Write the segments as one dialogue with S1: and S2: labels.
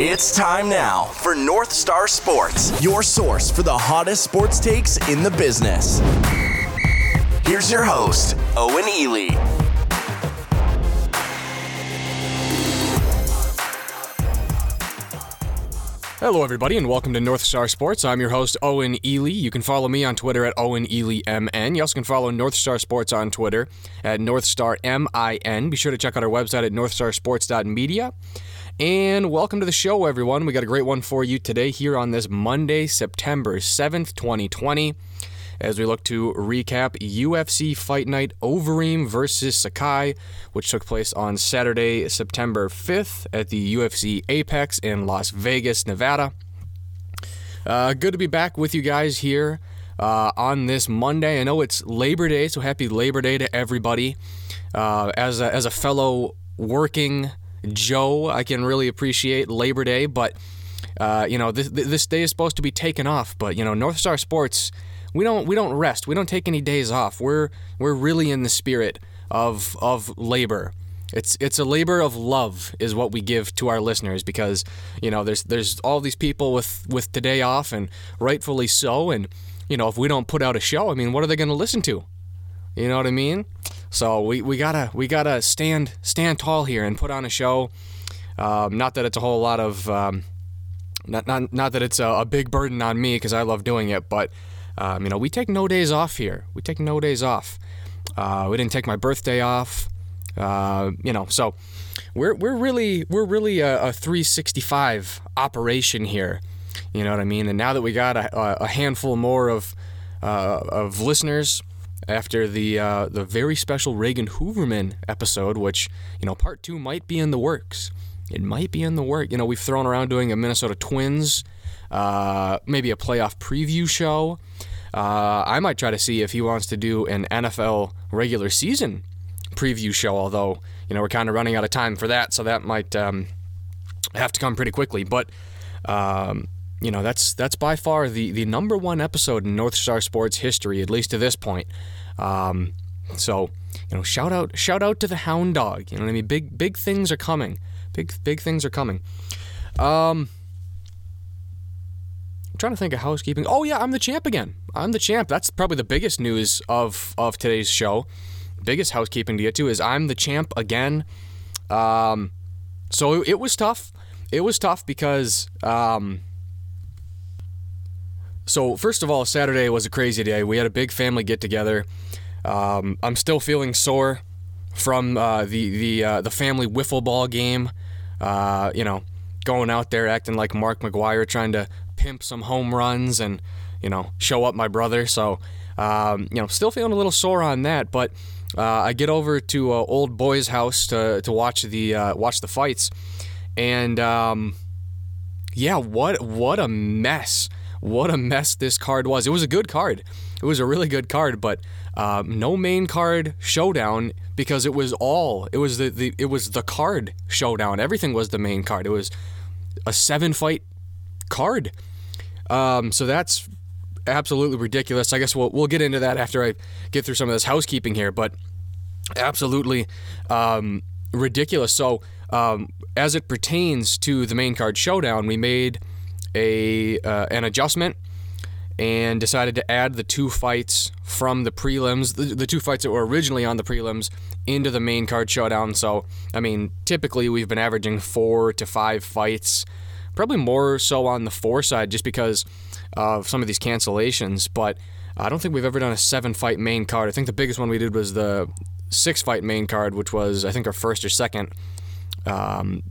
S1: It's time now for North Star Sports, your source for the hottest sports takes in the business. Here's your host, Owen Ely.
S2: Hello, everybody, and welcome to North Star Sports. I'm your host, Owen Ely. You can follow me on Twitter at Owen Ely MN. You also can follow North Star Sports on Twitter at North Star MIN. Be sure to check out our website at northstarsports.media. And welcome to the show, everyone. We got a great one for you today here on this Monday, September 7th, 2020, as we look to recap UFC Fight Night Overeem versus Sakai, which took place on Saturday, September 5th at the UFC Apex in Las Vegas, Nevada. Uh, good to be back with you guys here uh, on this Monday. I know it's Labor Day, so happy Labor Day to everybody. Uh, as, a, as a fellow working Joe, I can really appreciate Labor Day, but uh, you know this this day is supposed to be taken off. But you know North Star Sports, we don't we don't rest. We don't take any days off. We're we're really in the spirit of of labor. It's it's a labor of love is what we give to our listeners because you know there's there's all these people with with today off and rightfully so and you know if we don't put out a show, I mean what are they going to listen to? You know what I mean? So we, we gotta we gotta stand stand tall here and put on a show. Um, not that it's a whole lot of um, not, not not that it's a, a big burden on me because I love doing it, but um, you know we take no days off here. We take no days off. Uh, we didn't take my birthday off. Uh, you know, so we're we're really we're really a, a 365 operation here. You know what I mean? And now that we got a, a handful more of uh, of listeners after the uh, the very special Reagan Hooverman episode, which you know part two might be in the works. It might be in the work. You know, we've thrown around doing a Minnesota Twins, uh, maybe a playoff preview show. Uh, I might try to see if he wants to do an NFL regular season preview show. Although you know we're kind of running out of time for that, so that might um, have to come pretty quickly. But um, you know that's that's by far the the number one episode in North Star Sports history, at least to this point. Um, so you know, shout out shout out to the Hound Dog. You know what I mean? Big big things are coming. Big big things are coming. Um, I'm trying to think of housekeeping. Oh yeah, I'm the champ again. I'm the champ. That's probably the biggest news of of today's show. Biggest housekeeping to get to is I'm the champ again. Um, so it, was tough. It was tough because um, so, first of all, Saturday was a crazy day. We had a big family get together. Um, I'm still feeling sore from uh, the the uh, the family wiffle ball game. Uh, you know, going out there acting like Mark McGwire, trying to pimp some home runs and you know show up my brother. So, um, you know, still feeling a little sore on that. But uh, I get over to old boy's house to to watch the watch the fights, and um, yeah, what what a mess what a mess this card was. It was a good card. It was a really good card, but um, no main card showdown because it was all it was the, the it was the card showdown. Everything was the main card. It was a seven fight card. Um, so that's absolutely ridiculous. I guess we'll we'll get into that after I get through some of this housekeeping here, but absolutely um, ridiculous. So um, as it pertains to the main card showdown, we made a uh, an adjustment and decided to add the two fights from the prelims, the, the two fights that were originally on the prelims, into the main card showdown. So, I mean, typically we've been averaging four to five fights, probably more so on the four side just because of some of these cancellations. But I don't think we've ever done a seven fight main card. I think the biggest one we did was the six fight main card, which was, I think, our first or second um,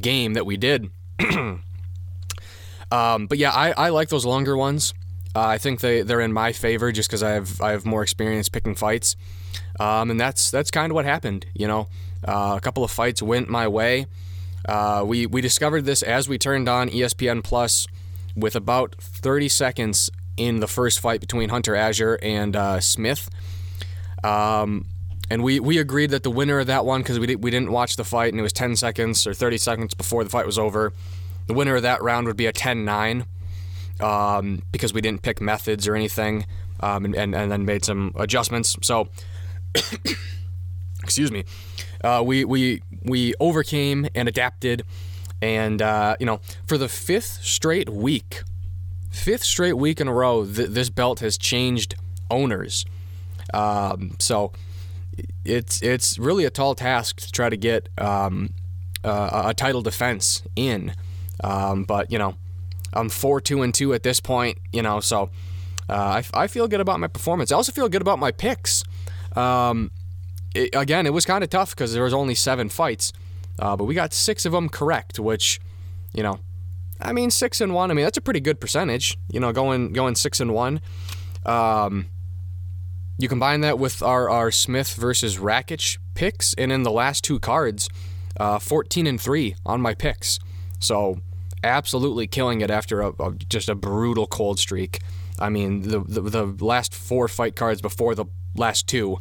S2: game that we did. Um, but yeah, I, I like those longer ones. Uh, I think they, they're in my favor just because I have I have more experience picking fights, um, and that's that's kind of what happened. You know, uh, a couple of fights went my way. Uh, we we discovered this as we turned on ESPN Plus with about 30 seconds in the first fight between Hunter Azure and uh, Smith. Um, and we, we agreed that the winner of that one, because we, did, we didn't watch the fight and it was 10 seconds or 30 seconds before the fight was over, the winner of that round would be a 10 9 um, because we didn't pick methods or anything um, and, and, and, then made some adjustments. So, excuse me, uh, we, we, we overcame and adapted And, uh, you know, for the fifth straight week, fifth straight week in a row, th- this belt has changed owners. Um, so it's it's really a tall task to try to get um, uh, a title defense in. Um, but you know, I'm four two and two at this point. You know, so uh, I, I feel good about my performance. I also feel good about my picks. Um, it, again, it was kind of tough because there was only seven fights, uh, but we got six of them correct, which you know I mean, six and one. I mean, that's a pretty good percentage. You know, going going six and one. Um, you combine that with our, our Smith versus Rakic picks, and in the last two cards, uh, 14 and three on my picks. So absolutely killing it after a, a, just a brutal cold streak. I mean, the, the, the last four fight cards before the last two,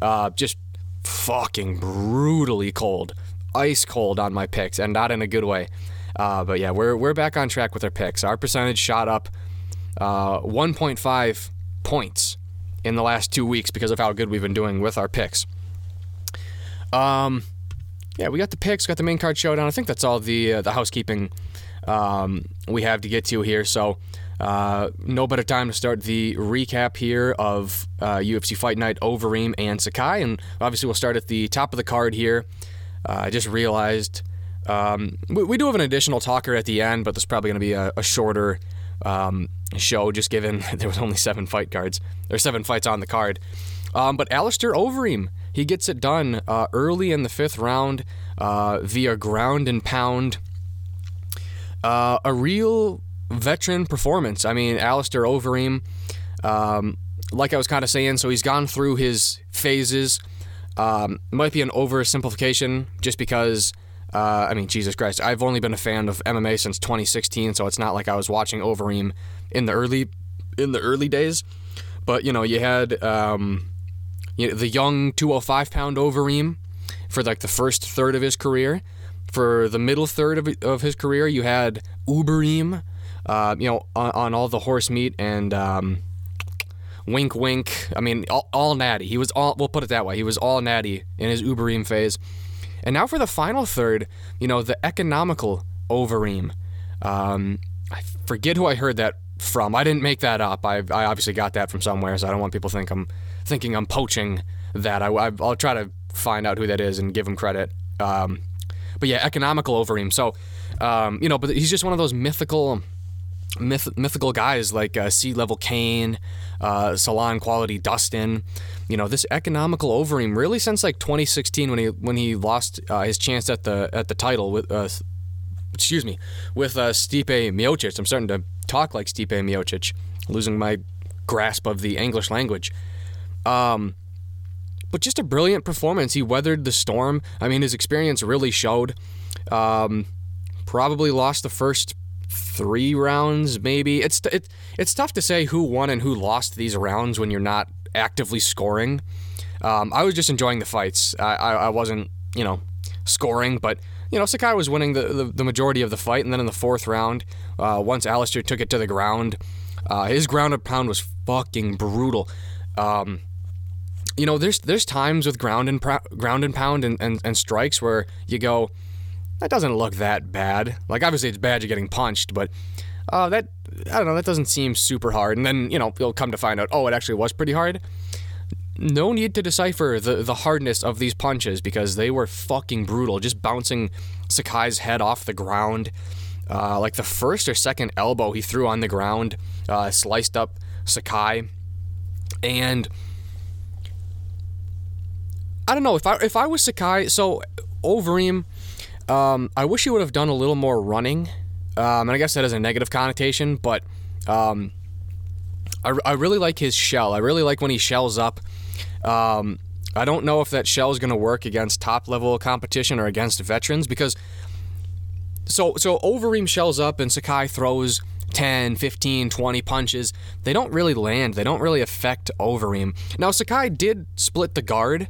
S2: uh, just fucking brutally cold, ice cold on my picks, and not in a good way. Uh, but yeah, we're we're back on track with our picks. Our percentage shot up uh, 1.5 points in the last two weeks because of how good we've been doing with our picks. Um, yeah, we got the picks, got the main card showdown. I think that's all the uh, the housekeeping um, we have to get to here. So. Uh, no better time to start the recap here of uh, UFC Fight Night Overeem and Sakai, and obviously we'll start at the top of the card here. Uh, I just realized um, we, we, do have an additional talker at the end, but this is probably going to be a, a shorter um, show, just given there was only seven fight cards. There's seven fights on the card. Um, but Alistair Overeem, he gets it done uh, early in the fifth round uh, via ground and pound. Uh, a real veteran performance. I mean, Alistair Overeem, um, like I was kind of saying, so he's gone through his phases. Um, might be an oversimplification just because uh, I mean, Jesus Christ, I've only been a fan of MMA since 2016, so it's not like I was watching Overeem in the early in the early days. But you know, you had um, you know, the young 205 pound Overeem for like the first third of his career. For the middle third of, of his career, you had Ubereem, uh, you know, on, on, all the horse meat and um, wink, wink. I mean, all, all, natty. He was all. We'll put it that way. He was all natty in his Ubereem phase. And now for the final third, you know, the economical Overeem. Um, I forget who I heard that from. I didn't make that up. I, I obviously got that from somewhere, so I don't want people think I'm thinking I'm poaching that. I, will try to find out who that is and give him credit. Um, but yeah, economical Overeem. So, um, you know, but he's just one of those mythical myth, mythical guys like uh, Sea Level Cain, uh, Salon Quality Dustin. You know, this economical Overeem really since like 2016 when he when he lost uh, his chance at the at the title with uh, excuse me with uh, Stipe Miocic. I'm starting to talk like Stipe Miocic, losing my grasp of the English language. Um, but just a brilliant performance. He weathered the storm. I mean, his experience really showed. Um, probably lost the first three rounds, maybe. It's it, it's tough to say who won and who lost these rounds when you're not actively scoring. Um, I was just enjoying the fights. I, I, I, wasn't, you know, scoring, but you know, Sakai was winning the, the, the majority of the fight, and then in the fourth round, uh, once Alistair took it to the ground, uh, his ground and pound was fucking brutal. Um, you know, there's there's times with ground and ground and pound and, and, and strikes where you go, that doesn't look that bad. Like obviously it's bad you're getting punched, but uh, that I don't know that doesn't seem super hard. And then you know you'll come to find out oh it actually was pretty hard. No need to decipher the the hardness of these punches because they were fucking brutal. Just bouncing Sakai's head off the ground. Uh, like the first or second elbow he threw on the ground, uh, sliced up Sakai, and I don't know if I if I was Sakai. So Overeem um, I wish he would have done a little more running. Um, and I guess that has a negative connotation, but um, I, I really like his shell. I really like when he shells up. Um, I don't know if that shell is going to work against top level competition or against veterans because so so Overeem shells up and Sakai throws 10, 15, 20 punches. They don't really land. They don't really affect Overeem. Now Sakai did split the guard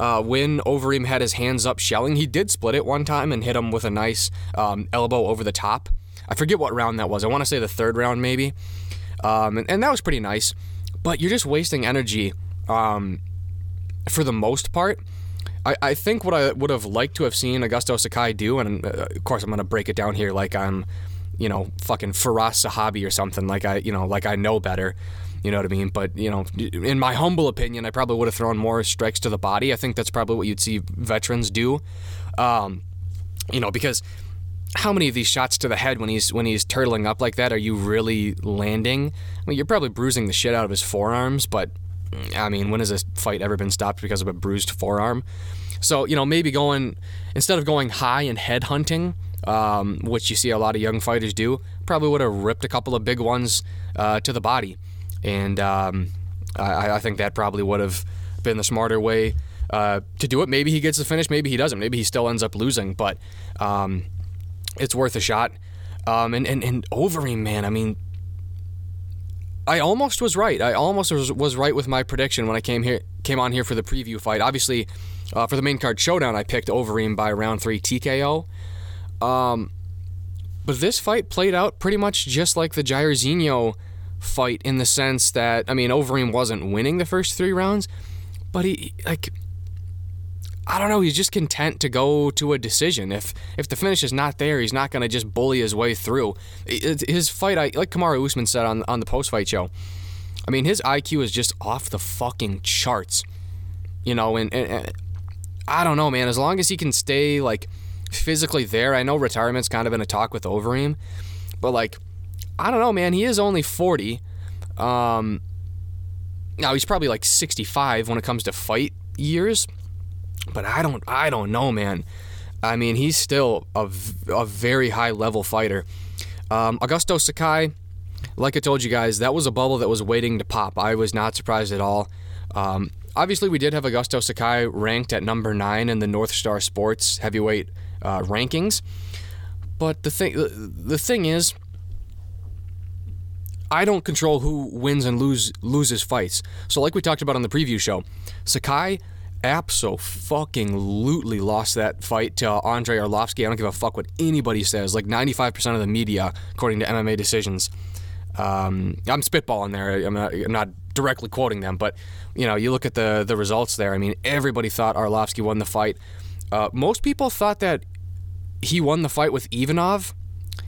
S2: uh, when Overeem had his hands up shelling, he did split it one time and hit him with a nice um, elbow over the top. I forget what round that was. I want to say the third round, maybe. Um, and, and, that was pretty nice. But you're just wasting energy um, for the most part. I, I think what I would have liked to have seen Augusto Sakai do, and uh, of course I'm going to break it down here like I'm, you know, fucking Firas Zahabi or something. Like I, you know, like I know better. You know what I mean? But, you know, in my humble opinion, I probably would have thrown more strikes to the body. I think that's probably what you'd see veterans do. Um, you know, because how many of these shots to the head when he's when he's turtling up like that are you really landing? I mean, you're probably bruising the shit out of his forearms, but I mean, when has a fight ever been stopped because of a bruised forearm? So, you know, maybe going instead of going high and head hunting, um, which you see a lot of young fighters do, probably would have ripped a couple of big ones uh, to the body, and um, I, I, think that probably would have been the smarter way uh, to do it. Maybe he gets the finish, maybe he doesn't, maybe he still ends up losing, but um, it's worth a shot. Um, and, and, and Overeem, man, I mean, I almost was right. I almost was, was right with my prediction when I came here came on here for the preview fight. Obviously, uh, for the main card showdown, I picked Overeem by round three TKO. Um, but this fight played out pretty much just like the Jairzinho fight in the sense that I mean Overeem wasn't winning the first three rounds, but he like I don't know. He's just content to go to a decision. If if the finish is not there, he's not going to just bully his way through. His fight, I, like Kamaru Usman said on on the post fight show, I mean, his IQ is just off the fucking charts. You know, and, and, and I don't know, man. As long as he can stay like physically there, I know retirement's kind of been a talk with Overeem, but like, I don't know, man. He is only forty. Um, now he's probably like sixty-five when it comes to fight years but I don't I don't know, man. I mean, he's still a, a very high level fighter. Um, Augusto Sakai, like I told you guys, that was a bubble that was waiting to pop. I was not surprised at all. Um, obviously, we did have Augusto Sakai ranked at number nine in the North Star Sports heavyweight uh, rankings. But the thing, the thing is, I don't control who wins and lose loses fights. So, like we talked about on the preview show, Sakai absolutely fucking lootly lost that fight to Andrei Arlovsky. I don't give a fuck what anybody says. Like 95% of the media, according to MMA decisions. Um, I'm spitballing there. I'm not, I'm not, directly quoting them, but you know, you look at the the results there. I mean, everybody thought Arlovsky won the fight. Uh, most people thought that he won the fight with Ivanov.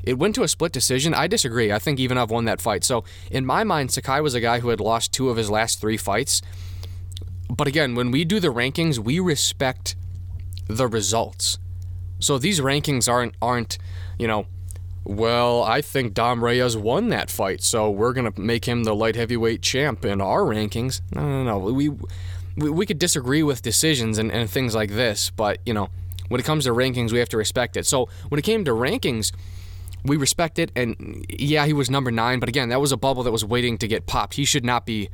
S2: It went to a split decision. I disagree. I think Ivanov won that fight. So in my mind, Sakai was a guy who had lost two of his last three fights but again, when we do the rankings, we respect the results. So these rankings aren't aren't, you know, well, I think Dom Reyes won that fight, so we're gonna make him the light heavyweight champ in our rankings. No, no, no. We we, we could disagree with decisions and, and things like this, but you know, when it comes to rankings, we have to respect it. So when it came to rankings, we respect it, and yeah, he was number nine, but again, that was a bubble that was waiting to get popped. He should not be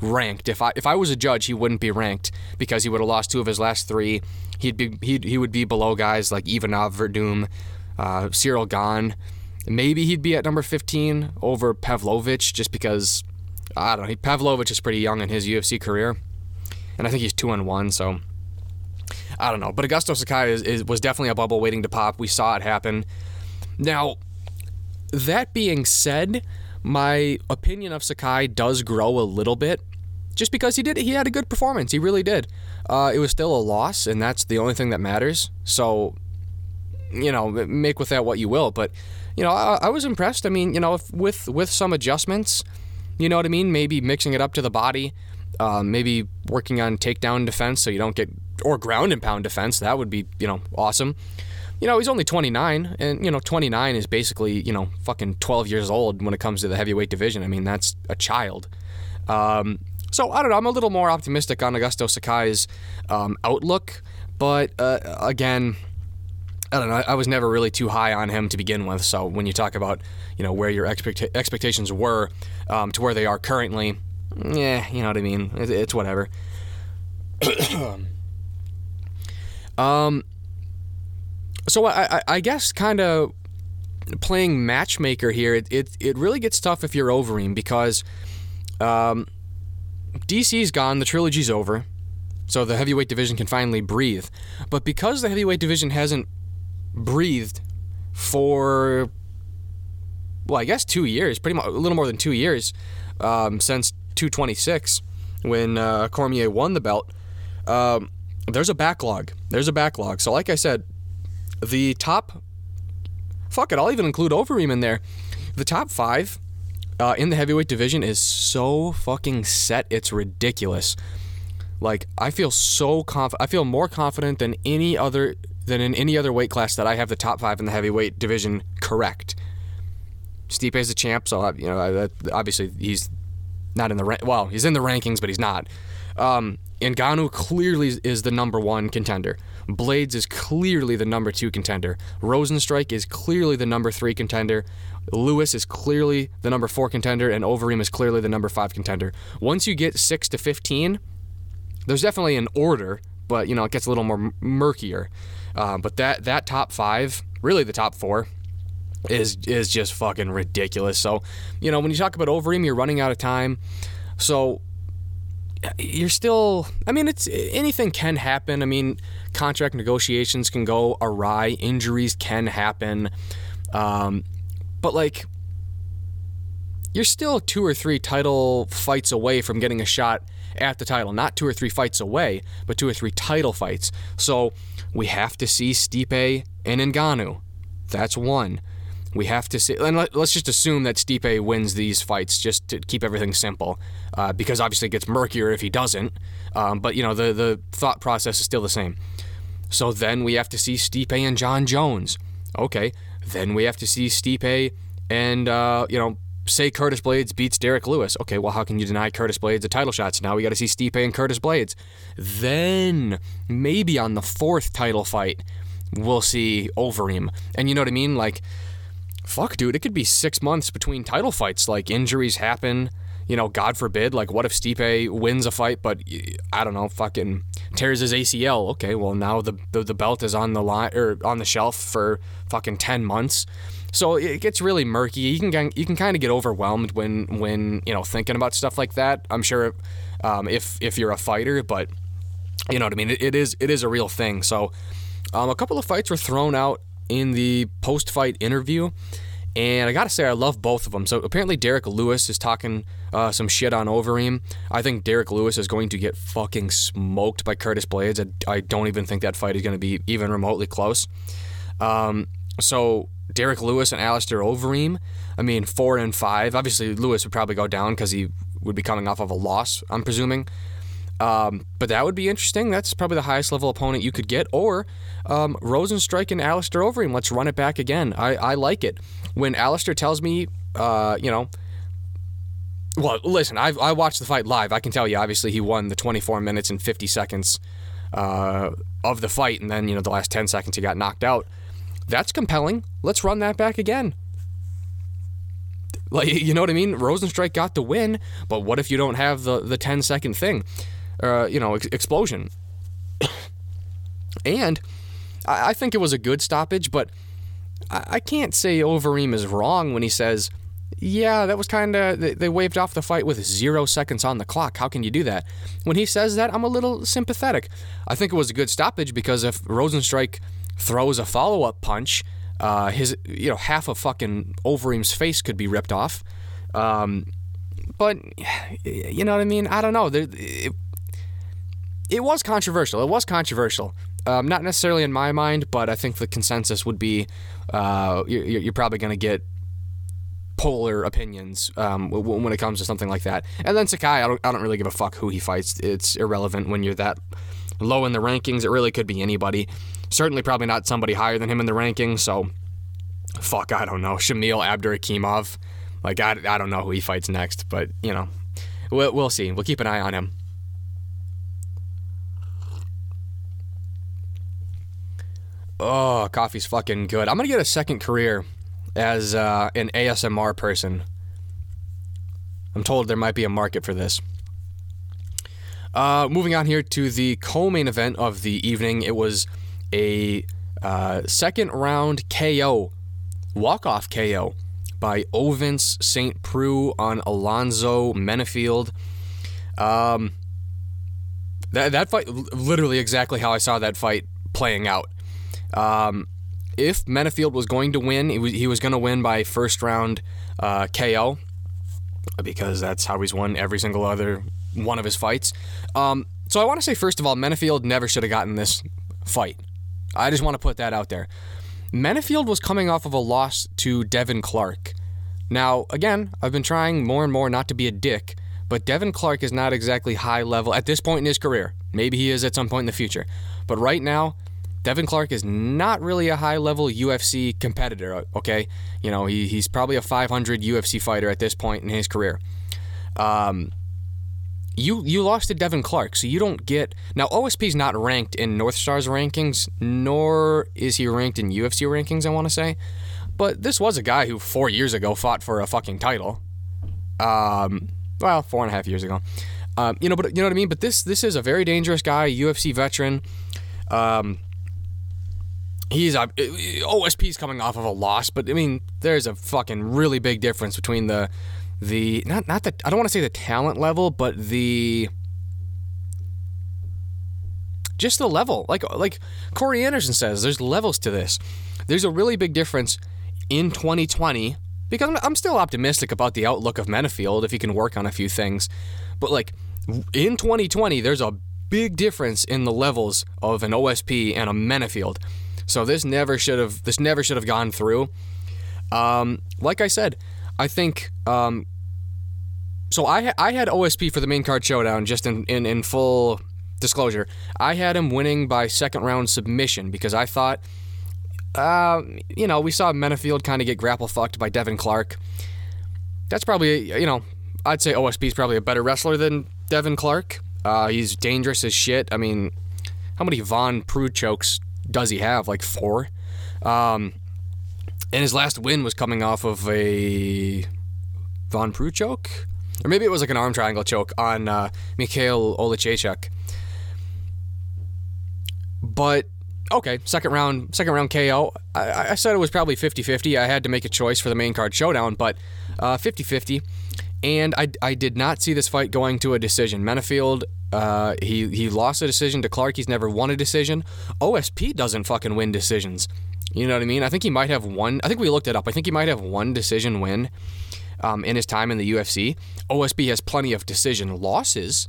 S2: ranked. If I if I was a judge, he wouldn't be ranked because he would have lost two of his last three. He'd be he'd, he would be below guys like Ivanov, Werdum, uh, Ciryl Gane. Maybe he'd be at number 15 over Pavlovich just because I don't know. Pavlovich is pretty young in his UFC career, and I think he's two and one. So I don't know. But Augusto Sakai is, is, was definitely a bubble waiting to pop. We saw it happen. Now, that being said, my opinion of Sakai does grow a little bit just because he did he had a good performance. He really did. Uh, it was still a loss, and that's the only thing that matters. So, you know, make with that what you will. But you know, I, I was impressed. I mean, you know, if, with with some adjustments, you know what I mean. Maybe mixing it up to the body, uh, maybe working on takedown defense so you don't get or ground and pound defense. That would be you know awesome. You know, he's only 29, and you know, 29 is basically you know fucking 12 years old when it comes to the heavyweight division. I mean, that's a child. Um, so I don't know. I'm a little more optimistic on Augusto Sakai's um, outlook, but uh, again, I don't know. I was never really too high on him to begin with. So when you talk about you know where your expect- expectations were um, to where they are currently, yeah, you know what I mean. It, it's whatever. um. So I, I guess kind of playing matchmaker here, it, it, it really gets tough if you're Overeem because um, DC's gone, the trilogy's over, so the heavyweight division can finally breathe. But because the heavyweight division hasn't breathed for, well, I guess two years, pretty much a little more than two years um, since 226 when uh, Cormier won the belt. Um, there's a backlog. There's a backlog. So, like I said, the top. Fuck it, I'll even include Overeem in there. The top five uh, in the heavyweight division is so fucking set. It's ridiculous. Like I feel so confident. I feel more confident than any other than in any other weight class that I have the top five in the heavyweight division correct. Stipe is the champ, so you know obviously he's not in the rank. Well, he's in the rankings, but he's not. Um, Ngannou clearly is the number one contender. Blaydes is clearly the number two contender. Rozenstruik is clearly the number three contender. Lewis is clearly the number four contender, and Overeem is clearly the number five contender. Once you get six to fifteen, there's definitely an order, but you know it gets a little more murkier. Uh, but that that top five, really the top four, is is just fucking ridiculous. So, you know, when you talk about Overeem, you're running out of time. So you're still I mean it's anything can happen. I mean, contract negotiations can go awry, injuries can happen. Um, but like you're still two or three title fights away from getting a shot at the title. Not two or three fights away, but two or three title fights. So we have to see Stipe and Ngannou. That's one. We have to see, and let, us just assume that Stipe wins these fights just to keep everything simple, uh, because obviously it gets murkier if he doesn't. Um, but you know the the thought process is still the same. So then we have to see Stipe and Jon Jones. Okay, then we have to see Stipe and uh, you know say Curtis Blaydes beats Derrick Lewis. Okay, well, how can you deny Curtis Blaydes a title shot? So now we got to see Stipe and Curtis Blaydes. Then maybe on the fourth title fight, we'll see Overeem. And you know what I mean? Like, fuck, dude, it could be six months between title fights. Like, injuries happen. You know, God forbid. Like, what if Stipe wins a fight, but I don't know, fucking tears his ACL? Okay, well, now the the, the belt is on the line or on the shelf for fucking ten months. So it gets really murky. You can you can kind of get overwhelmed when when you know thinking about stuff like that. I'm sure um, if if you're a fighter, but you know what I mean. It, it is it is a real thing. So um, a couple of fights were thrown out in the post fight interview. And I gotta say, I love both of them. So apparently, Derrick Lewis is talking uh, some shit on Overeem. I think Derrick Lewis is going to get fucking smoked by Curtis Blaydes. I, I don't even think that fight is going to be even remotely close. Um, so Derrick Lewis and Alistair Overeem. I mean, four and five. Obviously, Lewis would probably go down because he would be coming off of a loss. I'm presuming. Um, but that would be interesting. That's probably the highest level opponent you could get. Or um, Rozenstruik and Alistair Overeem. Let's run it back again. I, I like it. When Alistair tells me, uh, you know, well, listen, i I watched the fight live. I can tell you, obviously, he won the 24 minutes and 50 seconds uh, of the fight. And then, you know, the last 10 seconds he got knocked out. That's compelling. Let's run that back again. Like you know what I mean? Rozenstruik got the win, but what if you don't have the the 10 second thing? Uh, you know, ex- explosion. and I, I, think it was a good stoppage, but I, I can't say Overeem is wrong when he says, "Yeah, that was kind of they, waved off the fight with zero seconds on the clock. How can you do that?" When he says that, I'm a little sympathetic. I think it was a good stoppage because if Rozenstruik throws a follow up punch, uh, his you know half of fucking Overeem's face could be ripped off. Um, but you know what I mean? I don't know. It, it was controversial. It was controversial. Um, not necessarily in my mind, but I think the consensus would be uh, you're, you're, probably going to get polar opinions um, when it comes to something like that. And then Sakai, I don't, I don't really give a fuck who he fights. It's irrelevant when you're that low in the rankings. It really could be anybody. Certainly, probably not somebody higher than him in the rankings. So, fuck, I don't know. Shamil Abdurakhimov. Like, I, I don't know who he fights next, but, you know, we'll, we'll see. We'll keep an eye on him. Oh, coffee's fucking good. I'm gonna get a second career as uh, an ASMR person. I'm told there might be a market for this. Uh, moving on here to the co-main event of the evening, it was a uh, second round KO, walk-off KO by Ovince St. Preux on Alonzo Menifield. Um, that that fight, literally exactly how I saw that fight playing out. Um, if Menifield was going to win, he was, he was going to win by first round uh, KO because that's how he's won every single other one of his fights. Um, So I want to say first of all, Menifield never should have gotten this fight. I just want to put that out there. Menifield was coming off of a loss to Devin Clark. Now, again, I've been trying more and more not to be a dick, but Devin Clark is not exactly high level at this point in his career. Maybe he is at some point in the future. But right now, Devin Clark is not really a high level UFC competitor, okay? You know, he, he's probably a 500 UFC fighter at this point in his career. Um, you you lost to Devin Clark, so you don't get now. OSP's not ranked in North Star's rankings, nor is he ranked in UFC rankings. I want to say, but this was a guy who four years ago fought for a fucking title. Um, well, four and a half years ago. Um, you know, but you know what I mean. But this this is a very dangerous guy, UFC veteran. Um, he's a uh, OSP's coming off of a loss, but I mean, there's a fucking really big difference between the the not not the I don't want to say the talent level, but the just the level. Like like Corey Anderson says, there's levels to this. There's a really big difference in 2020 because I'm, I'm still optimistic about the outlook of Menifield if he can work on a few things. But like in 2020, there's a big difference in the levels of an OSP and a Menifield. So this never should have this never should have gone through. Um, like I said, I think um, so. I I had OSP for the main card showdown. Just in, in in full disclosure, I had him winning by second round submission because I thought, uh, you know, we saw Menifield kind of get grapple fucked by Devin Clark. That's probably you know, I'd say OSP is probably a better wrestler than Devin Clark. Uh, he's dangerous as shit. I mean, how many Von Preux chokes does he have? Like four. Um, and his last win was coming off of a Von Preux choke, or maybe it was like an arm triangle choke on uh, Mikhail Oleksiejczuk. But okay, second round, second round KO. I, I, said it was probably 50-50. I had to make a choice for the main card showdown, but uh, 50-50. And I, I did not see this fight going to a decision. Menifield, uh, he he lost a decision to Clark. He's never won a decision. OSP doesn't fucking win decisions. You know what I mean? I think he might have one. I think we looked it up. I think he might have one decision win um, in his time in the UFC. OSP has plenty of decision losses,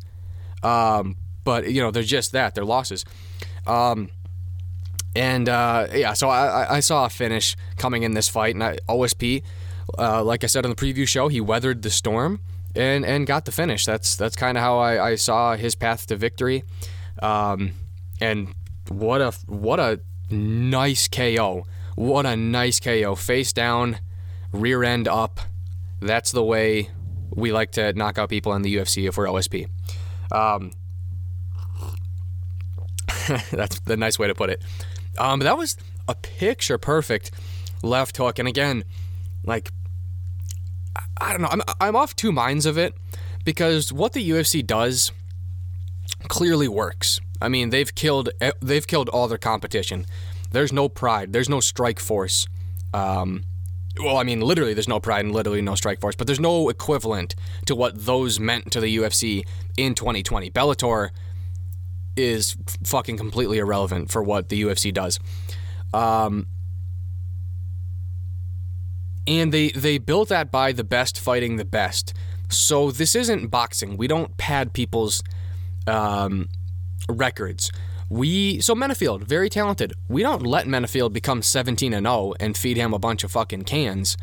S2: um, but you know they're just that. They're losses. Um, and uh, yeah, so I, I, saw a finish coming in this fight, and I, OSP, uh, like I said on the preview show, he weathered the storm and and got the finish. That's that's kind of how I, I saw his path to victory. Um, and what a what a nice KO. What a nice KO. Face down, rear end up. That's the way we like to knock out people in the UFC if we're OSP. Um, that's the nice way to put it. Um, that was a picture perfect left hook. And again, like, I don't know, I'm, I'm off two minds of it because what the UFC does clearly works. I mean, they've killed they've killed all their competition. There's no pride. There's no Strikeforce. Um, well, I mean, literally, there's no pride and literally no Strikeforce, but there's no equivalent to what those meant to the UFC in 2020. Bellator is fucking completely irrelevant for what the UFC does. Um, and they they built that by the best fighting the best. So this isn't boxing. We don't pad people's um, records. We so Menifield, very talented. We don't let Menifield become 17 and 0 and feed him a bunch of fucking cans.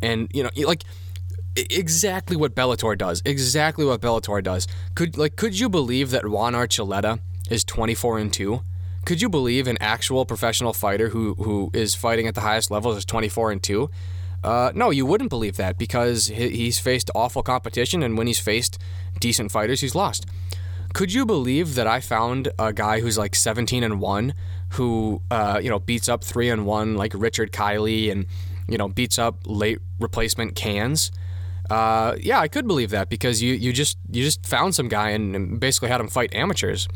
S2: And you know, like exactly what Bellator does. Exactly what Bellator does. Could like could you believe that Juan Archuleta is 24 and 2? Could you believe an actual professional fighter who who is fighting at the highest levels is 24 and 2? Uh, no, you wouldn't believe that because he's faced awful competition, and when he's faced decent fighters, he's lost. Could you believe that I found a guy who's like 17 and 1 who uh, you know beats up 3 and 1 like Richard Kiley and you know beats up late replacement cans? Uh, yeah, I could believe that because you you just you just found some guy and basically had him fight amateurs.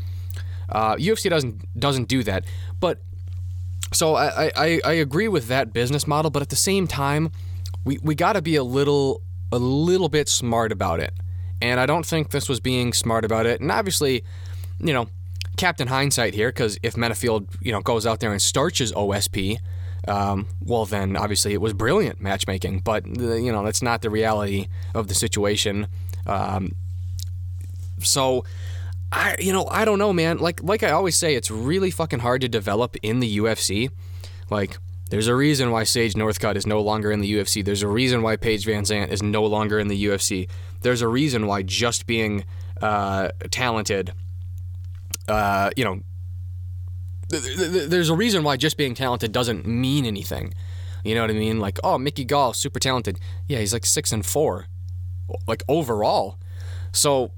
S2: Uh, UFC doesn't doesn't do that, but so I, I, I agree with that business model, but at the same time, we, we got to be a little a little bit smart about it. And I don't think this was being smart about it. And obviously, you know, Captain Hindsight here, because if Menifield, you know, goes out there and starches OSP, um, well, then obviously it was brilliant matchmaking. But, you know, that's not the reality of the situation. Um, so I you know I don't know, man. Like like I always say, it's really fucking hard to develop in the UFC. Like there's a reason why Sage Northcutt is no longer in the UFC. There's a reason why Paige VanZant is no longer in the UFC. There's a reason why just being uh, talented, uh, you know, th- th- there's a reason why just being talented doesn't mean anything. You know what I mean? Like, oh, Mickey Gall, super talented. Yeah, he's like six and four, like overall. So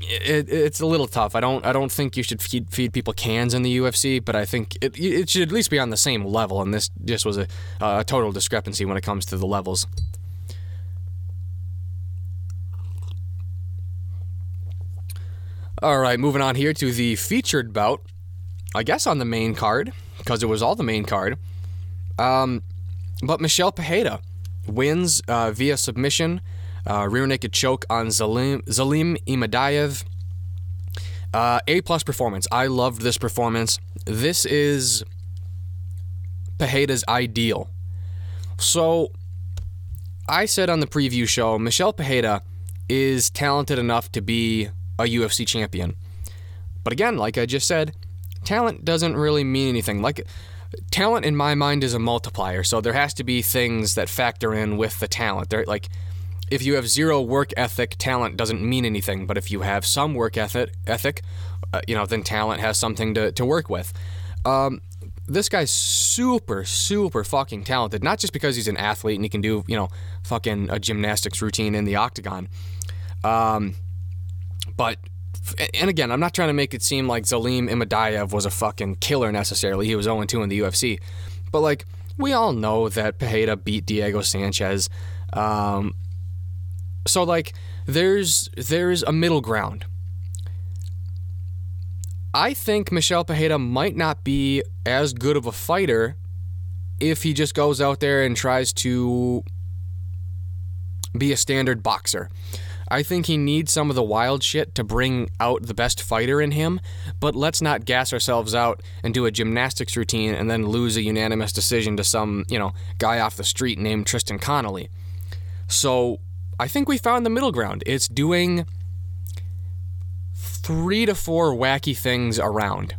S2: it, it's a little tough. I don't I don't think you should feed, feed people cans in the UFC, but I think it, it should at least be on the same level. And this just was a, a total discrepancy when it comes to the levels. All right, moving on here to the featured bout. I guess on the main card because it was all the main card. Um, but Michel Pereira wins uh, via submission uh, rear naked choke on Zalim, Zalim Imadaev. Uh, a plus performance. I loved this performance. This is Pereira's ideal. So, I said on the preview show, Michel Pereira is talented enough to be a UFC champion. But again, like I just said, talent doesn't really mean anything. Like talent in my mind is a multiplier, so there has to be things that factor in with the talent. There like if you have zero work ethic, talent doesn't mean anything. But if you have some work ethic, ethic, uh, you know, then talent has something to, to work with. Um, this guy's super, super fucking talented. Not just because he's an athlete and he can do, you know, fucking a gymnastics routine in the octagon. Um, but, and again, I'm not trying to make it seem like Zalim Imadaev was a fucking killer necessarily. He was 0 2 in the UFC. But, like, we all know that Pereira beat Diego Sanchez. Um, so like there's there's a middle ground. I think Michel Pereira might not be as good of a fighter if he just goes out there and tries to be a standard boxer. I think he needs some of the wild shit to bring out the best fighter in him, but let's not gas ourselves out and do a gymnastics routine and then lose a unanimous decision to some, you know, guy off the street named Tristan Connelly. So I think we found the middle ground. It's doing three to four wacky things around.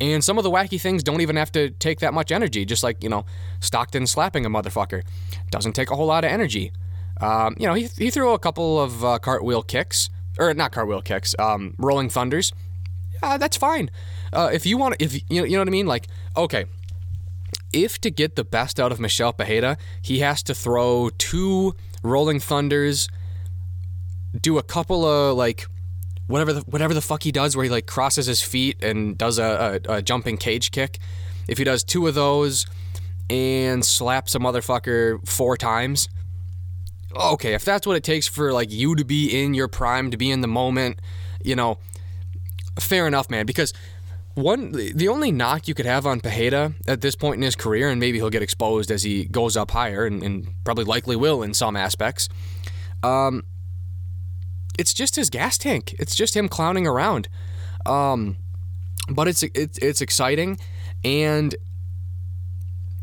S2: And some of the wacky things don't even have to take that much energy, just like, you know, Stockton slapping a motherfucker. Doesn't take a whole lot of energy. Um, you know, he, he threw a couple of uh, cartwheel kicks, or not cartwheel kicks, um, rolling thunders. Uh, that's fine. Uh, if you want, if you know, you know what I mean, like, okay, if to get the best out of Michel Pereira, he has to throw two Rolling Thunders, do a couple of like whatever the whatever the fuck he does, where he like crosses his feet and does a, a, a jumping cage kick. If he does two of those and slaps a motherfucker four times, okay, if that's what it takes for like you to be in your prime, to be in the moment, you know, fair enough, man. Because one, the only knock you could have on Pereira at this point in his career, and maybe he'll get exposed as he goes up higher, and, and probably likely will in some aspects. Um, it's just his gas tank. It's just him clowning around. Um, but it's it's it's exciting, and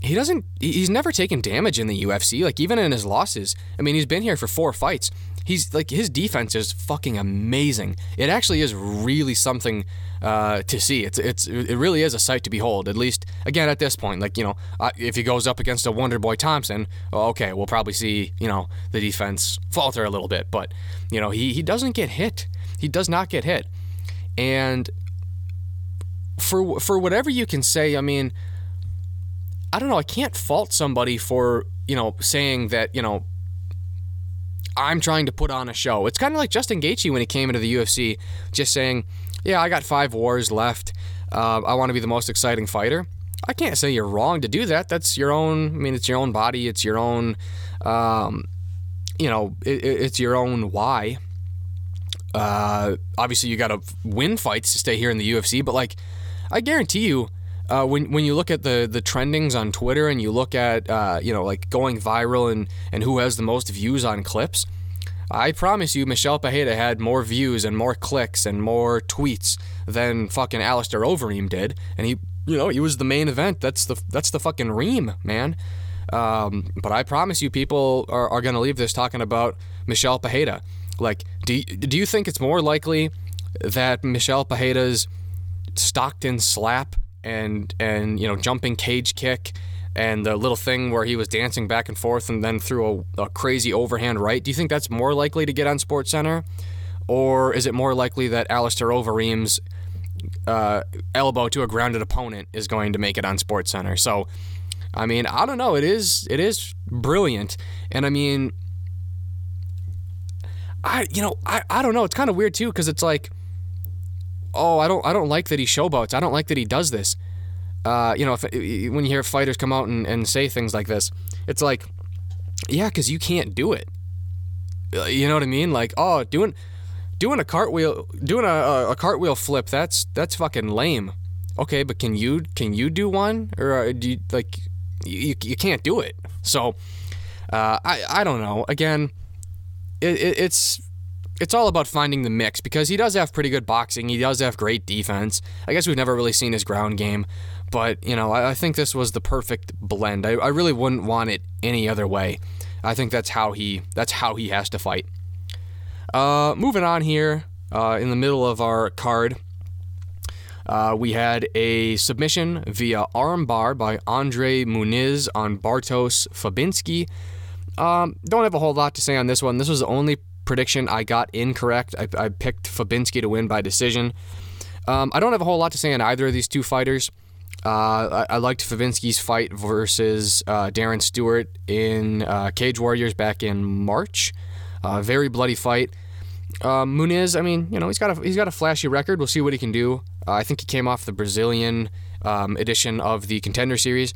S2: he doesn't. He's never taken damage in the UFC. Like even in his losses. I mean, he's been here for four fights. He's like his defense is fucking amazing. It actually is really something uh, to see. It's it's it really is a sight to behold. At least again at this point, like you know, uh, if he goes up against a Wonder Boy Thompson, okay, we'll probably see you know the defense falter a little bit. But you know, he he doesn't get hit. He does not get hit, and for for whatever you can say, I mean, I don't know. I can't fault somebody for you know saying that you know I'm trying to put on a show. It's kind of like Justin Gaethje when he came into the UFC, just saying yeah, I got five wars left. Uh, I want to be the most exciting fighter. I can't say you're wrong to do that. That's your own. I mean, it's your own body. It's your own. Um, you know, it, it's your own why. Uh, obviously, you got to win fights to stay here in the UFC. But like, I guarantee you, uh, when when you look at the the trendings on Twitter and you look at uh, you know like going viral and and who has the most views on clips, I promise you, Michel Pereira had more views and more clicks and more tweets than fucking Alistair Overeem did, and he, you know, he was the main event. That's the that's the fucking Reem, man. Um, but I promise you, people are, are gonna leave this talking about Michel Pereira. Like, do do you think it's more likely that Michel Pereira's Stockton slap and and you know jumping cage kick and the little thing where he was dancing back and forth and then threw a, a crazy overhand right. Do you think that's more likely to get on Sports Center, or is it more likely that Alistair Overeem's uh, elbow to a grounded opponent is going to make it on Sports Center? So, I mean, I don't know. It is it is brilliant, and I mean, I you know I, I don't know. It's kind of weird too because it's like, oh, I don't I don't like that he showboats. I don't like that he does this. Uh, you know, if, when you hear fighters come out and, and say things like this, it's like, yeah, because you can't do it. Uh, you know what I mean? Like, oh, doing doing a cartwheel, doing a, a cartwheel flip, that's that's fucking lame. Okay, but can you can you do one or uh, do you like you, you can't do it? So, uh, I I don't know. Again, it, it, it's it's all about finding the mix because he does have pretty good boxing. He does have great defense. I guess we've never really seen his ground game, but you know, I, I think this was the perfect blend. I, I really wouldn't want it any other way. I think that's how he that's how he has to fight. Uh, moving on here, uh, in the middle of our card, uh, we had a submission via armbar by Andre Muniz on Bartosz Fabinski. Um, don't have a whole lot to say on this one. This was the only prediction I got incorrect. I, I picked Fabinski to win by decision. Um, I don't have a whole lot to say on either of these two fighters. Uh, I, I, liked Fabinski's fight versus uh, Darren Stewart in uh, Cage Warriors back in March. very bloody fight. Um, Muniz, I mean, you know, he's got a he's got a flashy record. We'll see what he can do. Uh, I think he came off the Brazilian um, edition of the Contender Series.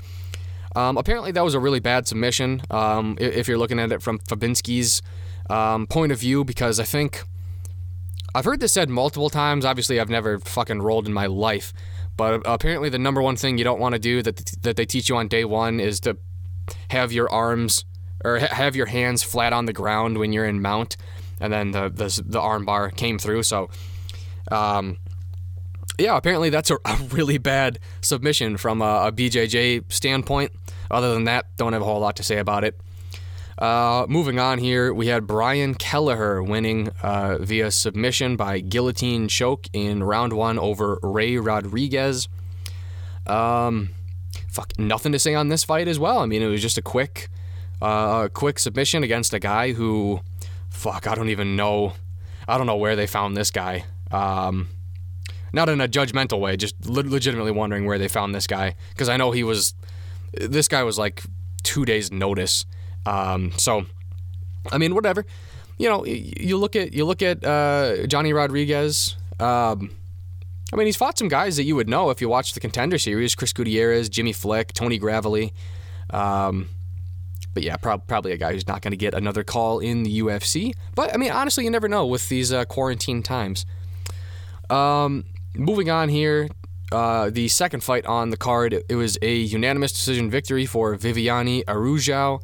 S2: Um, apparently, that was a really bad submission. Um, if you're looking at it from Fabinski's um, point of view, because I think I've heard this said multiple times. Obviously, I've never fucking rolled in my life, but apparently, the number one thing you don't want to do that that they teach you on day one is to have your arms or ha- have your hands flat on the ground when you're in mount, and then the the, the arm bar came through. So, um, yeah, apparently that's a, a, really bad submission from a, a, BJJ standpoint. Other than that, don't have a whole lot to say about it. Uh, moving on here, we had Brian Kelleher winning uh, via submission by guillotine choke in round one over Ray Rodriguez. Um, fuck, nothing to say on this fight as well. I mean, it was just a quick, uh, quick submission against a guy who, fuck, I don't even know, I don't know where they found this guy. Um, not in a judgmental way, just le- legitimately wondering where they found this guy because I know he was, this guy was like two days notice um, so, I mean, whatever. You know, you look at you look at uh, Johnny Rodriguez. Um, I mean, he's fought some guys that you would know if you watched the Contender Series: Chris Gutierrez, Jimmy Flick, Tony Gravely. Um, but yeah, prob- probably a guy who's not going to get another call in the UFC. But I mean, honestly, you never know with these uh, quarantine times. Um, moving on here, uh, the second fight on the card, it was a unanimous decision victory for Viviane Araujo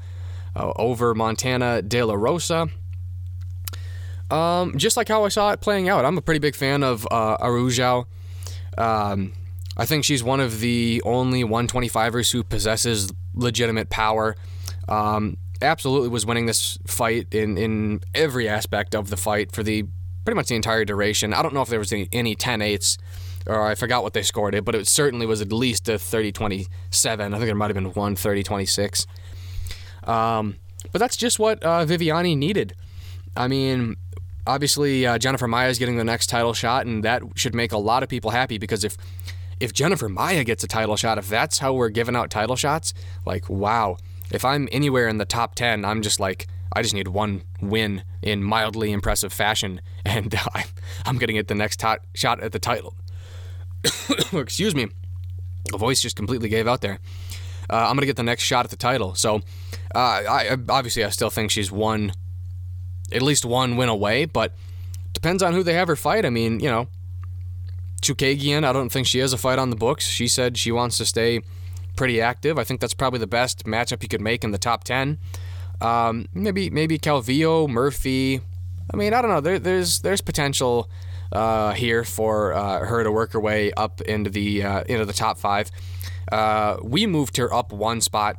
S2: uh, over Montana De La Rosa. Um, just like how I saw it playing out, I'm a pretty big fan of uh, Araujo. Um, I think she's one of the only 125ers who possesses legitimate power. Um, absolutely was winning this fight in, in every aspect of the fight for the pretty much the entire duration. I don't know if there was any, any 10 8s or I forgot what they scored it, but it certainly was at least a 30 27. I think there might have been one 30 26. Um, but that's just what uh, Viviane needed. I mean, obviously uh, Jennifer Maia is getting the next title shot, and that should make a lot of people happy because if if Jennifer Maia gets a title shot, if that's how we're giving out title shots, like wow. If I'm anywhere in the top ten, I'm just like I just need one win in mildly impressive fashion, and uh, I'm going to get the next shot at the title. Excuse me, the voice just completely gave out there. Uh, I'm going to get the next shot at the title. So uh, I obviously I still think she's one, at least one win away, but depends on who they have her fight. I mean, you know, Chookagian, I don't think she has a fight on the books. She said she wants to stay pretty active. I think that's probably the best matchup you could make in the top ten. Um, maybe maybe Calvillo, Murphy. I mean, I don't know. There, there's there's potential uh, here for uh, her to work her way up into the uh, into the top five. Uh, we moved her up one spot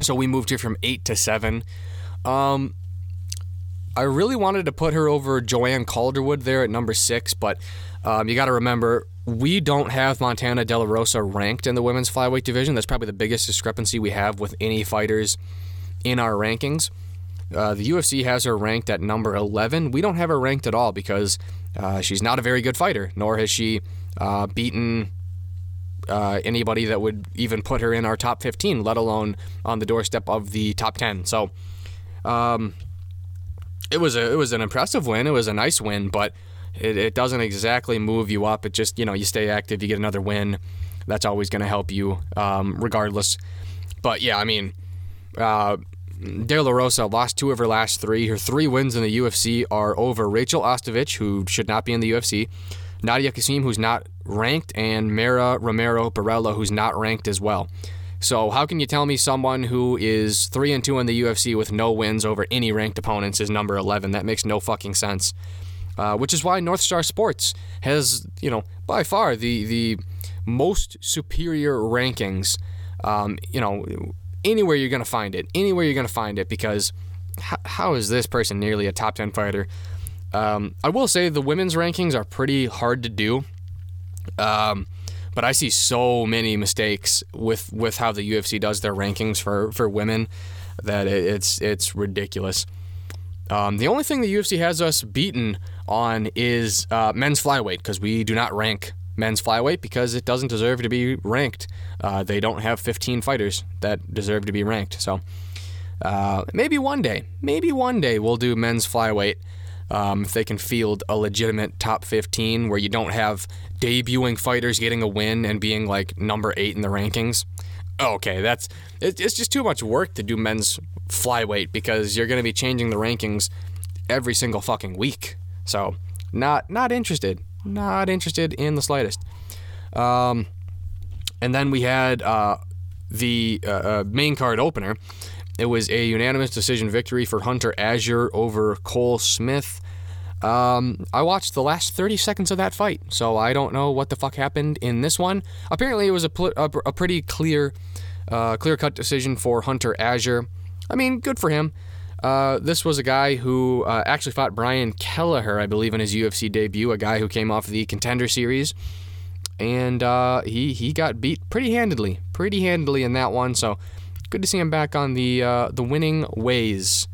S2: so we moved her from eight to seven. Um, I really wanted to put her over Joanne Calderwood there at number six, but um, you got to remember we don't have Montana De La Rosa ranked in the women's flyweight division. That's probably the biggest discrepancy we have with any fighters in our rankings. Uh, the UFC has her ranked at number 11. We don't have her ranked at all because uh, she's not a very good fighter, nor has she uh, beaten uh, anybody that would even put her in our top 15, let alone on the doorstep of the top 10. So, um, it was a it was an impressive win. It was a nice win, but it, it doesn't exactly move you up. It just you know you stay active, you get another win. That's always going to help you, um, regardless. But yeah, I mean, uh, De La Rosa lost two of her last three. Her three wins in the UFC are over Rachel Ostovich, who should not be in the UFC, Nadia Kassem, who's not ranked, and Mara Romero Borella, who's not ranked as well. So how can you tell me someone who is three and two in the UFC with no wins over any ranked opponents is number 11? That makes no fucking sense. Uh, which is why North Star Sports has, you know, by far the the most superior rankings. Um, you know, anywhere you're gonna find it, anywhere you're gonna find it, because how, how is this person nearly a top ten fighter? Um, I will say the women's rankings are pretty hard to do. Um, but I see so many mistakes with with how the UFC does their rankings for for women that it's it's ridiculous. Um, the only thing the UFC has us beaten on is uh, men's flyweight because we do not rank men's flyweight because it doesn't deserve to be ranked. Uh, they don't have 15 fighters that deserve to be ranked. So uh, maybe one day, maybe one day we'll do men's flyweight um, if they can field a legitimate top 15 where you don't have debuting fighters getting a win and being like number eight in the rankings. Okay, that's it's just too much work to do men's flyweight because you're going to be changing the rankings every single fucking week. So, not not interested, not interested in the slightest. Um, and then we had uh, the uh, uh main card opener, it was a unanimous decision victory for Hunter Azure over Cole Smith. Um, I watched the last 30 seconds of that fight, so I don't know what the fuck happened in this one. Apparently, it was a, pl- a, a pretty clear, uh, clear-cut decision for Hunter Azure. I mean, good for him. Uh, this was a guy who uh, actually fought Brian Kelleher, I believe, in his UFC debut. A guy who came off the Contender Series, and uh, he he got beat pretty handedly, pretty handedly in that one. So good to see him back on the uh, the winning ways.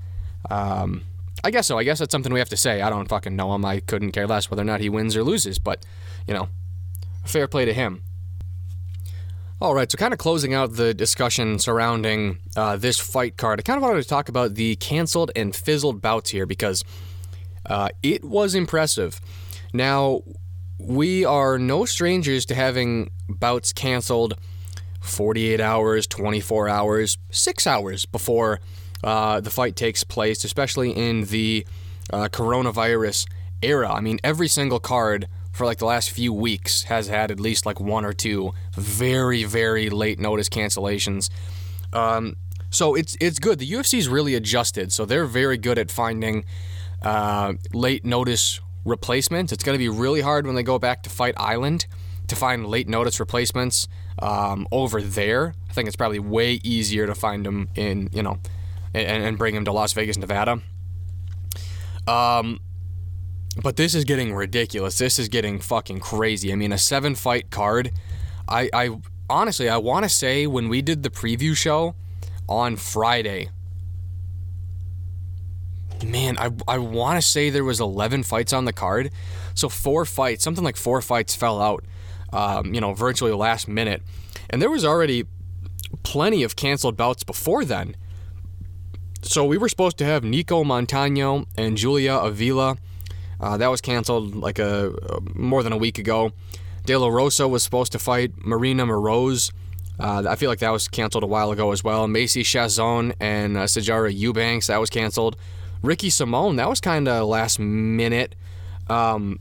S2: Um, I guess so. I guess that's something we have to say. I don't fucking know him. I couldn't care less whether or not he wins or loses, but you know, fair play to him. All right, so kind of closing out the discussion surrounding uh, this fight card, I kind of wanted to talk about the canceled and fizzled bouts here because uh, it was impressive. Now, we are no strangers to having bouts canceled 48 hours, 24 hours, six hours before uh, the fight takes place, especially in the uh, coronavirus era. I mean, every single card for like the last few weeks has had at least like one or two very, very late notice cancellations. Um, so it's it's good. The UFC's really adjusted, so they're very good at finding uh, late notice replacements. It's going to be really hard when they go back to Fight Island to find late notice replacements um, over there. I think it's probably way easier to find them in, you know, and, and bring them to Las Vegas, Nevada. Um, but this is getting ridiculous. This is getting fucking crazy. I mean, a seven fight card. I, I honestly, I want to say when we did the preview show on Friday, man, I, I want to say there was 11 fights on the card. So four fights, something like four fights fell out um, you know, virtually last minute. And there was already plenty of canceled bouts before then. So we were supposed to have Nico Montaño and Julia Avila. Uh, that was canceled like a, more than a week ago. De La Rosa was supposed to fight Marina Moroz. Uh, I feel like that was canceled a while ago as well. Macy Chiasson and uh, Sijara Eubanks, that was canceled. Ricky Simon, that was kind of last minute. Um,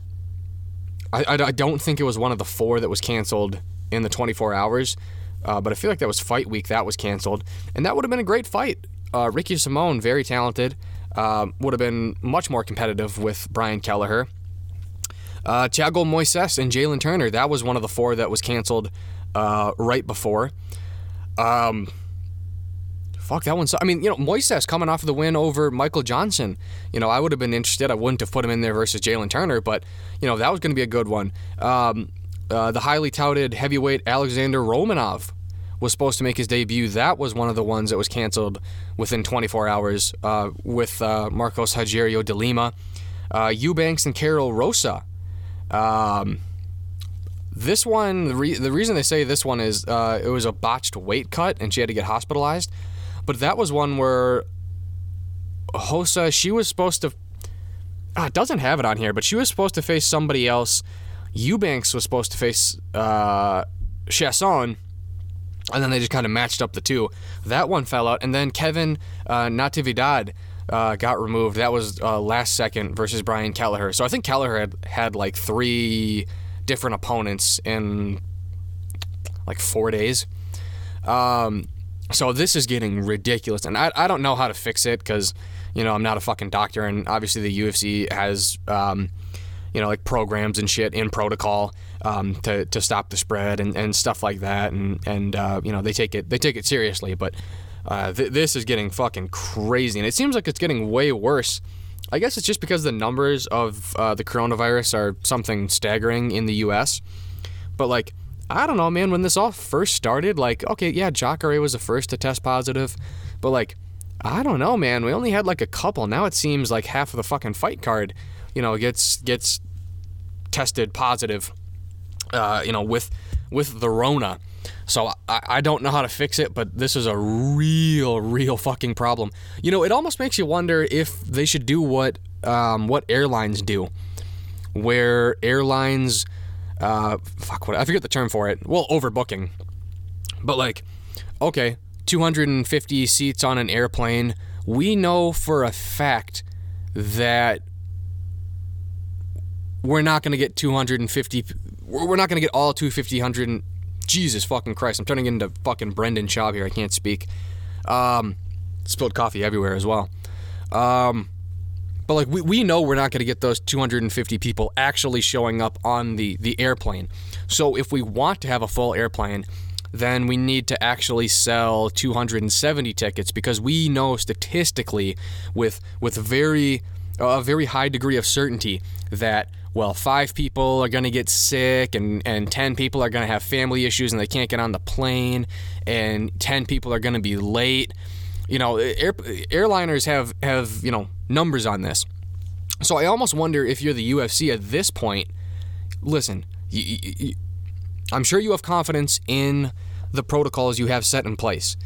S2: I, I, don't think it was one of the four that was canceled in the 24 hours, uh, but I feel like that was Fight Week that was canceled, and that would have been a great fight. Uh, Ricky Simon, very talented, uh, would have been much more competitive with Brian Kelleher. Uh, Thiago Moises and Jalen Turner, that was one of the four that was canceled uh, right before. Um, fuck that one. So, I mean, you know, Moises coming off of the win over Michael Johnson. You know, I would have been interested. I wouldn't have put him in there versus Jalen Turner, but you know that was going to be a good one. Um, uh, the highly touted heavyweight Alexander Romanov was supposed to make his debut. That was one of the ones that was canceled within 24 hours uh, with uh, Marcos Rogério de Lima. Uh, Eubanks and Karol Rosa. Um, this one, the, re- the, reason they say this one is uh, it was a botched weight cut and she had to get hospitalized. But that was one where Hosa, she was supposed to. Ah, doesn't have it on here, but she was supposed to face somebody else. Eubanks was supposed to face uh, Chiasson, and then they just kind of matched up the two. That one fell out, and then Kevin uh, Natividad uh, got removed. That was uh, last second versus Brian Kelleher. So I think Kelleher had had like three different opponents in like four days. Um, so this is getting ridiculous, and I, I don't know how to fix it because you know I'm not a fucking doctor, and obviously the UFC has um, you know like programs and shit in protocol um, to, to stop the spread and, and stuff like that, and and uh, you know they take it they take it seriously, but uh, th- this is getting fucking crazy, and it seems like it's getting way worse. I guess it's just because the numbers of uh, the coronavirus are something staggering in the U.S. But like, I don't know, man. When this all first started, like, okay, yeah, Jacare was the first to test positive, but like, I don't know, man. We only had like a couple. Now it seems like half of the fucking fight card, you know, gets gets tested positive, uh, you know, with with the Rona. So I, I don't know how to fix it, but this is a real, real fucking problem. You know, it almost makes you wonder if they should do what um, what airlines do, where airlines, uh, fuck what I forget the term for it. Well, overbooking, but like, okay, 250 seats on an airplane. We know for a fact that we're not going to get 250 we're not going to get all 250 100 Jesus fucking Christ, I'm turning into fucking Brendan Schaub here. I can't speak. Um, spilled coffee everywhere as well. Um, but like we, we know we're not going to get those 250 people actually showing up on the the airplane. So if we want to have a full airplane, then we need to actually sell 270 tickets because we know statistically with with very a very high degree of certainty that well, five people are going to get sick and, and 10 people are going to have family issues and they can't get on the plane and 10 people are going to be late. You know, air, airliners have, have, you know, numbers on this. So I almost wonder if you're the UFC at this point, listen, you, you, I'm sure you have confidence in the protocols you have set in place,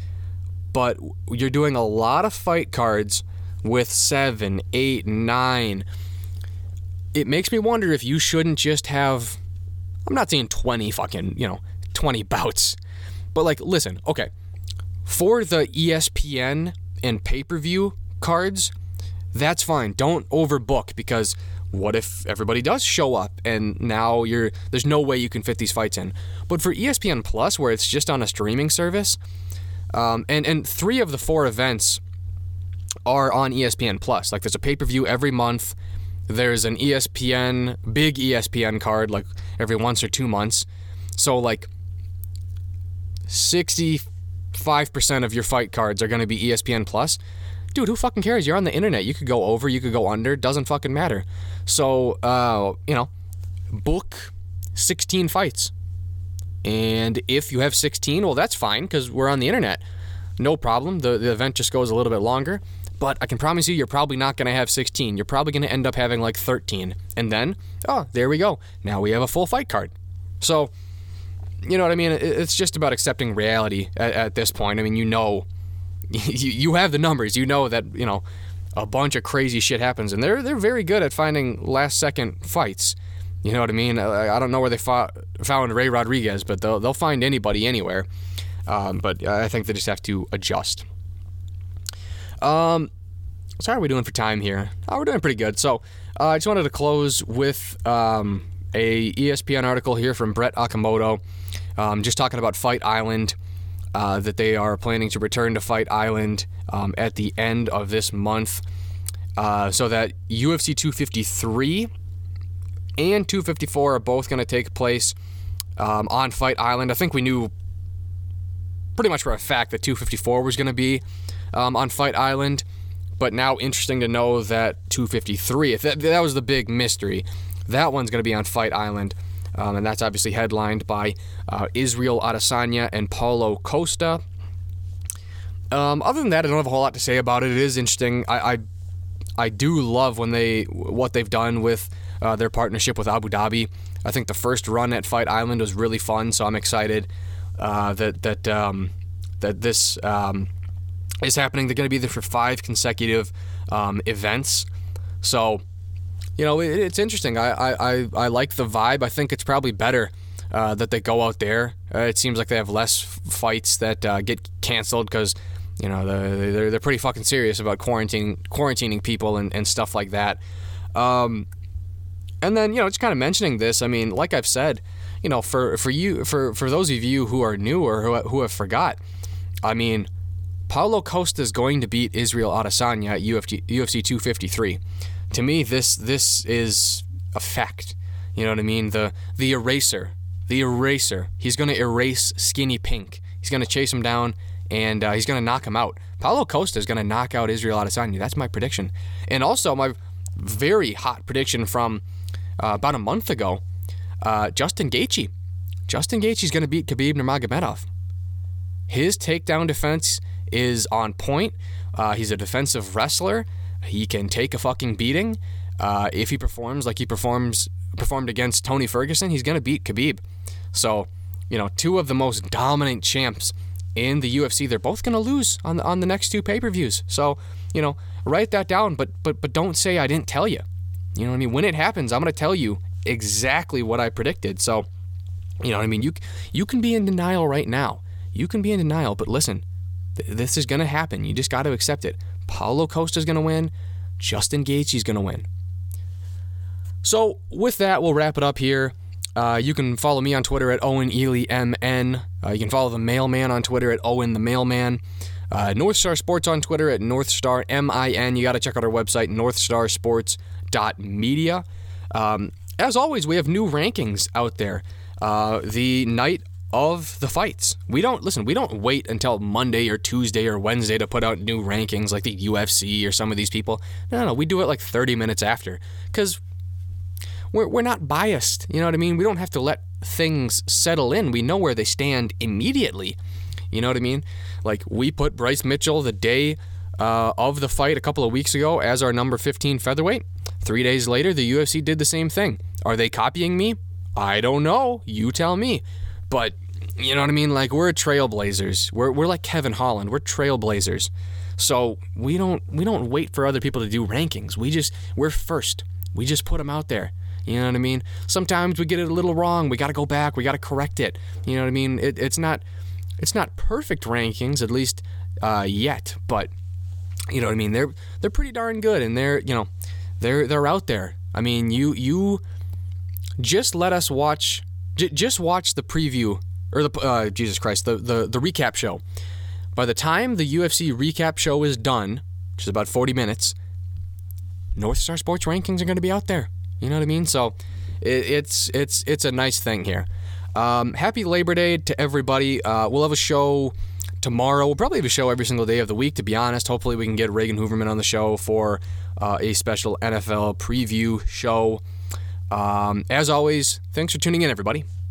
S2: but you're doing a lot of fight cards with seven, eight, nine, it makes me wonder if you shouldn't just have I'm not saying 20 fucking, you know, 20 bouts. But like listen, okay. For the ESPN and pay-per-view cards, that's fine. Don't overbook because what if everybody does show up and now you're there's no way you can fit these fights in. But for ESPN Plus where it's just on a streaming service, um, and and three of the four events are on ESPN Plus. Like there's a pay-per-view every month there's an ESPN, big ESPN card, like every once or two months. So, like, 65% of your fight cards are going to be ESPN Plus. Dude, who fucking cares? You're on the internet. You could go over, you could go under, doesn't fucking matter. So, uh, you know, book 16 fights. And if you have 16, well, that's fine because we're on the internet. No problem. The, the event just goes a little bit longer. But I can promise you, you're probably not going to have 16. You're probably going to end up having like 13. And then, oh, there we go. Now we have a full fight card. So, you know what I mean? It's just about accepting reality at, at this point. I mean, you know, you, you have the numbers. You know that, you know, a bunch of crazy shit happens. And they're, they're very good at finding last second fights. You know what I mean? I don't know where they fought, found Ray Rodriguez, but they'll, they'll find anybody anywhere. Um, but I think they just have to adjust. Um, so how are we doing for time here? Oh, we're doing pretty good. So uh, I just wanted to close with um, a ESPN article here from Brett Okamoto, um, just talking about Fight Island. Uh, that they are planning to return to Fight Island um, at the end of this month. Uh, so that UFC 253 and 254 are both going to take place um, on Fight Island. I think we knew pretty much for a fact that 254 was going to be um, on Fight Island, but now interesting to know that 253. If that, that was the big mystery, that one's going to be on Fight Island. Um, and that's obviously headlined by uh, Israel Adesanya and Paulo Costa. Um, other than that, I don't have a whole lot to say about it. It is interesting. I, I, I do love when they what they've done with uh, their partnership with Abu Dhabi. I think the first run at Fight Island was really fun, so I'm excited uh, that that um, that this um, is happening. They're going to be there for five consecutive um, events, so you know it, it's interesting. I, I I like the vibe. I think it's probably better. Uh, that they go out there. Uh, it seems like they have less fights that uh, get canceled because you know they're, they're pretty fucking serious about quarantining quarantining people and, and stuff like that. Um, and then you know just kind of mentioning this. I mean, like I've said, you know, for for you for for those of you who are new or who, who have forgot, I mean, Paulo Costa is going to beat Israel Adesanya at UFC, UFC 253. To me, this this is a fact. You know what I mean? The the eraser, the eraser. He's going to erase Skinny Pink. He's going to chase him down and uh, he's going to knock him out. Paulo Costa is going to knock out Israel Adesanya. That's my prediction. And also my very hot prediction from uh, about a month ago, uh, Justin Gaethje. Justin Gaethje is going to beat Khabib Nurmagomedov. His takedown defense is on point. Uh, he's a defensive wrestler. He can take a fucking beating. Uh, if he performs like he performs performed against Tony Ferguson, he's to beat Khabib. So, you know, two of the most dominant champs in the UFC, they're both to lose on the, on the next two pay-per-views. So, you know, write that down, but but but don't say I didn't tell you. You know what I mean? When it happens, I'm to tell you exactly what I predicted. So, you know what I mean? You you can be in denial right now. You can be in denial, but listen, th- this is to happen. You just got to accept it. Paulo Costa is going to win. Justin Gaethje is going to win. So, with that, we'll wrap it up here. Uh, you can follow me on Twitter at Owen Ely MN. Uh, you can follow the Mailman on Twitter at Owen the Mailman. Uh, North Star Sports on Twitter at North Star MIN. You got to check out our website, northstarsports.media. Um, as always, we have new rankings out there. Uh, the night of the fights. We don't listen. We don't wait until Monday or Tuesday or Wednesday to put out new rankings like the UFC or some of these people. No, no, we do it like 30 minutes after because we're we're not biased. You know what I mean? We don't have to let things settle in. We know where they stand immediately. You know what I mean? Like we put Bryce Mitchell the day uh, of the fight a couple of weeks ago as our number 15 featherweight. Three days later, the UFC did the same thing. Are they copying me? I don't know. You tell me. But you know what I mean? Like we're trailblazers. We're we're like Kevin Holland. We're trailblazers. So we don't we don't wait for other people to do rankings. We just we're first. We just put them out there. You know what I mean? Sometimes we get it a little wrong. We got to go back. We got to correct it. You know what I mean? It, it's not it's not perfect rankings at least uh, yet, but you know what I mean. They're they're pretty darn good, and they're you know they're they're out there. I mean, you you just let us watch. J- just watch the preview or the uh, Jesus Christ the, the the recap show. By the time the UFC recap show is done, which is about 40 minutes, North Star Sports rankings are going to be out there. You know what I mean? So it, it's it's it's a nice thing here. Um, happy Labor Day to everybody. Uh, we'll have a show tomorrow. We'll probably have a show every single day of the week, to be honest. Hopefully, we can get Reagan Hooverman on the show for uh, a special NFL preview show. Um, as always, thanks for tuning in, everybody.